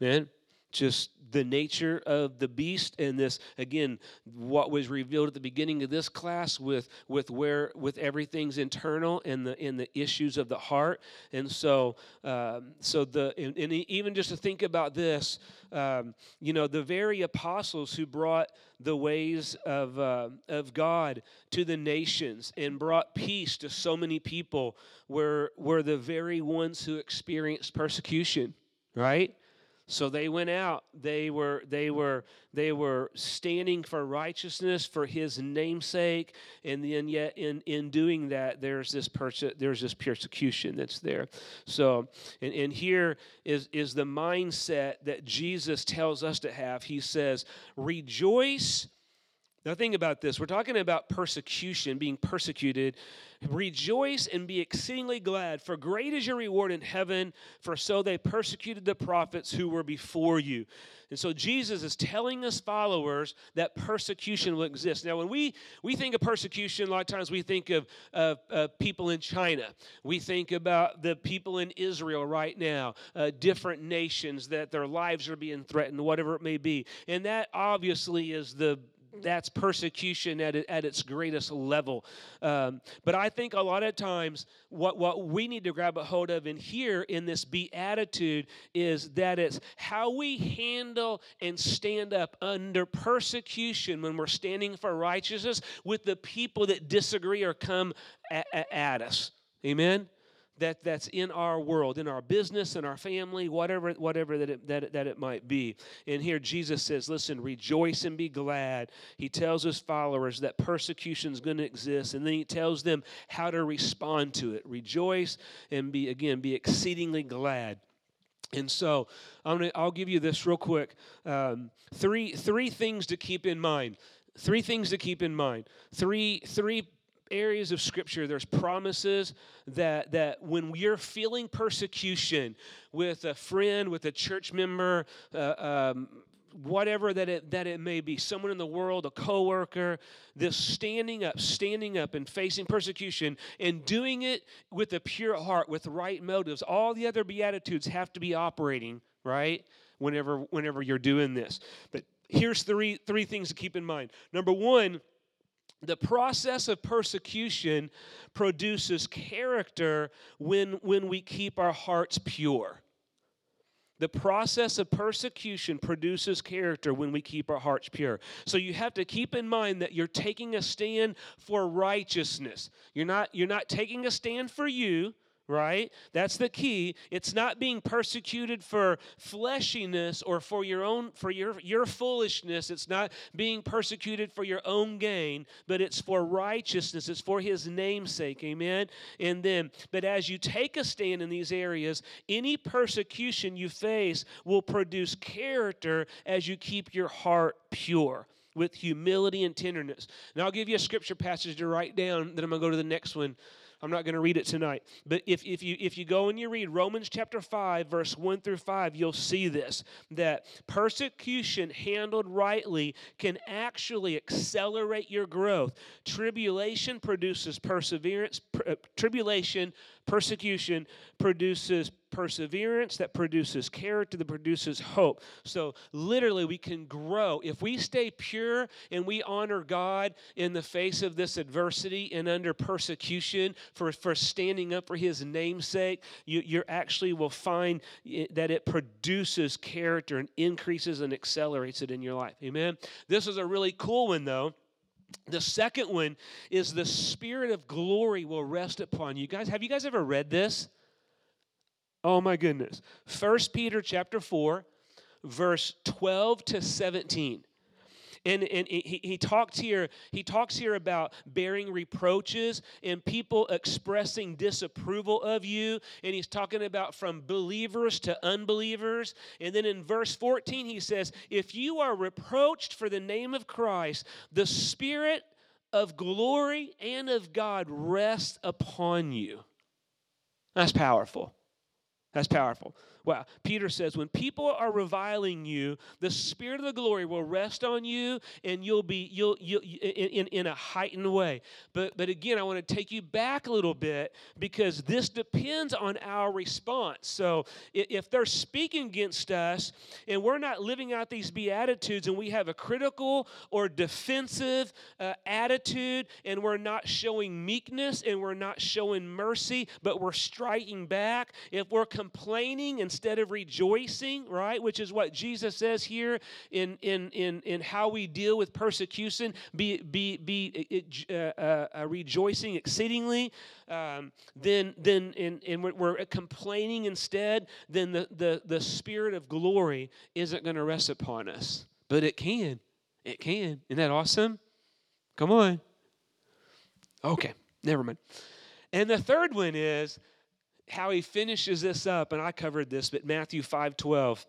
Man, just the nature of the beast and this again what was revealed at the beginning of this class with with where with everything's internal and the in the issues of the heart. And so um, so the and, and, even just to think about this um, you know the very apostles who brought the ways of uh, of God to the nations and brought peace to so many people were were the very ones who experienced persecution right so they went out. They were they were they were standing for righteousness for his namesake, and then yet in in doing that, there's this perse- there's this persecution that's there. So and, and here is is the mindset that Jesus tells us to have. He says, "Rejoice." Now, think about this. We're talking about persecution, being persecuted. Rejoice and be exceedingly glad, for great is your reward in heaven, for so they persecuted the prophets who were before you. And so Jesus is telling us followers that persecution will exist. Now, when we, we think of persecution, a lot of times we think of people in China. We think about the people in Israel right now, uh, different nations that their lives are being threatened, whatever it may be. And that obviously is the that's persecution at, at its greatest level. Um, but I think a lot of times what, what we need to grab a hold of in here in this beatitude is that it's how we handle and stand up under persecution when we're standing for righteousness with the people that disagree or come at, at us. Amen? That, that's in our world, in our business, in our family, whatever, whatever that, it, that, that it might be. And here Jesus says, listen, rejoice and be glad. He tells his followers that persecution is going to exist, and then he tells them how to respond to it. Rejoice and be, again, be exceedingly glad. And so I'm gonna, I'll give you this real quick. Um, three, three things to keep in mind. Three things to keep in mind. Three, three areas of scripture there's promises that that when we're feeling persecution with a friend with a church member uh, um, whatever that it that it may be someone in the world a coworker this standing up standing up and facing persecution and doing it with a pure heart with right motives all the other beatitudes have to be operating right whenever whenever you're doing this. But here's three three things to keep in mind. Number one the process of persecution produces character when, when we keep our hearts pure. The process of persecution produces character when we keep our hearts pure. So you have to keep in mind that you're taking a stand for righteousness. You're not, you're not taking a stand for you, right? That's the key. It's not being persecuted for fleshiness or for your own for your your foolishness. It's not being persecuted for your own gain, but it's for righteousness. It's for his namesake. Amen. And then, but as you take a stand in these areas, any persecution you face will produce character as you keep your heart pure with humility and tenderness. Now I'll give you a scripture passage to write down, then I'm going to go to the next one. I'm not going to read it tonight. But if, if, you, if you go and you read Romans chapter 5, verse 1 through 5, you'll see this that persecution handled rightly can actually accelerate your growth. Tribulation produces perseverance, uh, tribulation Persecution produces perseverance, that produces character, that produces hope. So, literally, we can grow. If we stay pure and we honor God in the face of this adversity and under persecution for, for standing up for His namesake, you you actually will find that it produces character and increases and accelerates it in your life. Amen? This is a really cool one, though the second one is the spirit of glory will rest upon you. Guys, have you guys ever read this? Oh my goodness. First Peter chapter 4, verse 12 to 17. And, and he, he talks here he talks here about bearing reproaches and people expressing disapproval of you. And he's talking about from believers to unbelievers. And then in verse 14 he says if you are reproached for the name of Christ the spirit of glory and of God rests upon you. That's powerful. That's powerful Wow. Peter says, when people are reviling you, the Spirit of the glory will rest on you and you'll be you'll, in, in, in a heightened way. But, but again, I want to take you back a little bit because this depends on our response. So if they're speaking against us and we're not living out these Beatitudes and we have a critical or defensive uh, attitude and we're not showing meekness and we're not showing mercy, but we're striking back, if we're complaining and instead of rejoicing, right? Which is what Jesus says here in, in, in, in how we deal with persecution, be, be, be uh, uh, uh, rejoicing exceedingly. Um, then, then in, in we're complaining instead, then the, the, the spirit of glory isn't going to rest upon us. But it can. It can. Isn't that awesome? Come on. Okay, never mind. And the third one is how he finishes this up, and I covered this, but Matthew 5 12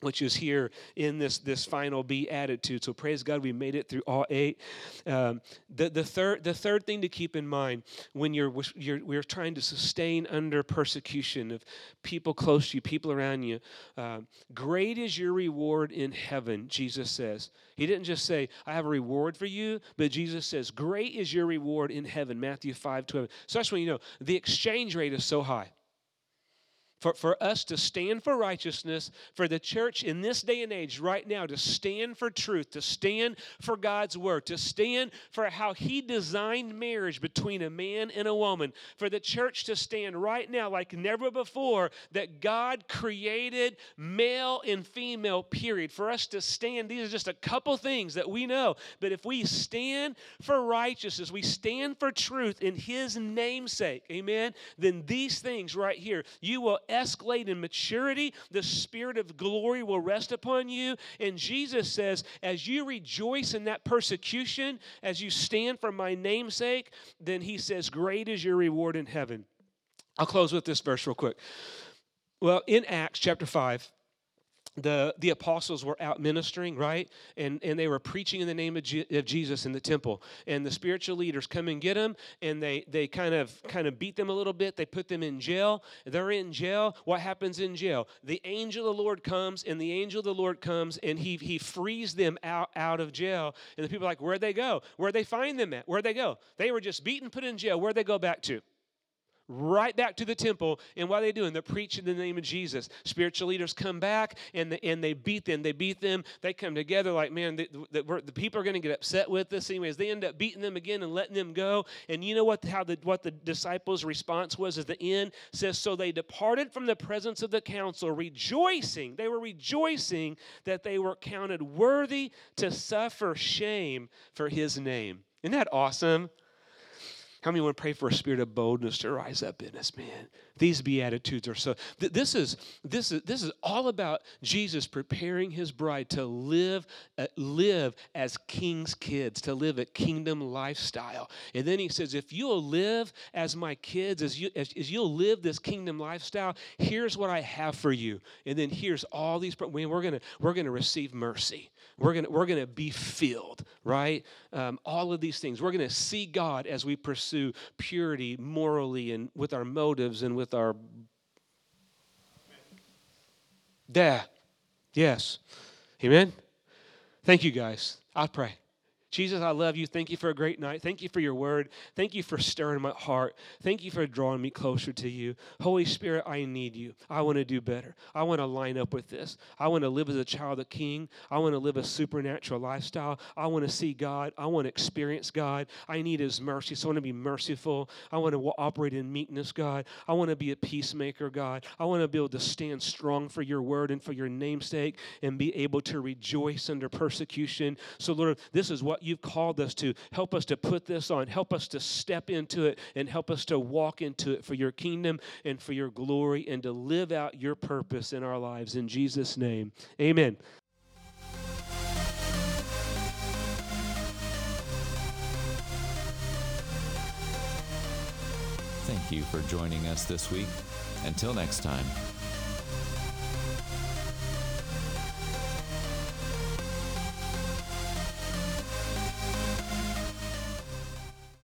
which is here in this this final beatitude. So praise God, we made it through all eight. Um, the the third the third thing to keep in mind when you're you're we're trying to sustain under persecution of people close to you, people around you. Uh, great is your reward in heaven. Jesus says. He didn't just say, "I have a reward for you," but Jesus says, "Great is your reward in heaven." Matthew five twelve. So that's when you know the exchange rate is so high for, for us to stand for righteousness, for the church in this day and age right now to stand for truth, to stand for God's word, to stand for how He designed marriage between a man and a woman, for the church to stand right now like never before that God created male and female, period. For us to stand, these are just a couple things that we know, but if we stand for righteousness, we stand for truth in His namesake, amen, then these things right here, you will escalate in maturity. The Spirit of glory will rest upon you. And Jesus says, as you rejoice in that persecution, as you stand for my namesake, then he says, Great is your reward in heaven. I'll close with this verse real quick. Well, in Acts chapter 5, the, the apostles were out ministering, right? And, and they were preaching in the name of, G- of Jesus in the temple. And the spiritual leaders come and get them, and they, they kind of kind of beat them a little bit. They put them in jail. They're in jail. What happens in jail? The angel of the Lord comes, and the angel of the Lord comes, and he, he frees them out, out of jail. And the people are like, where'd they go? Where'd they find them at? Where'd they go? They were just beaten, put in jail. Where'd they go back to? Right back to the temple. And what are they doing? They're preaching the name of Jesus. Spiritual leaders come back and, the, and they beat them. They beat them. They come together like, man, the, the, the people are going to get upset with this. Anyways, they end up beating them again and letting them go. And you know what? How the what the disciples' response was at the end says, so they departed from the presence of the council, rejoicing. They were rejoicing that they were counted worthy to suffer shame for His name. Isn't that awesome? How many want to pray for a spirit of boldness to rise up in us, man? These beatitudes are so. Th- this is this is this is all about Jesus preparing His bride to live uh, live as King's kids, to live a kingdom lifestyle. And then He says, if you'll live as my kids, as you as, as you'll live this kingdom lifestyle, here's what I have for you. And then here's all these. We're gonna we're gonna receive mercy. We're gonna we're gonna be filled, right? Um, all of these things. We're gonna see God as we pursue purity morally and with our motives and with our. Yeah. Yes. Amen. Thank you, guys. I pray. Jesus, I love you. Thank you for a great night. Thank you for your word. Thank you for stirring my heart. Thank you for drawing me closer to you. Holy Spirit, I need you. I want to do better. I want to line up with this. I want to live as a child of King. I want to live a supernatural lifestyle. I want to see God. I want to experience God. I need His mercy. So I want to be merciful. I want to operate in meekness, God. I want to be a peacemaker, God. I want to be able to stand strong for your word and for your namesake and be able to rejoice under persecution. So, Lord, this is what you've called us to. Help us to put this on. Help us to step into it and help us to walk into it for your kingdom and for your glory and to live out your purpose in our lives. In Jesus' name, amen. Thank you for joining us this week. Until next time.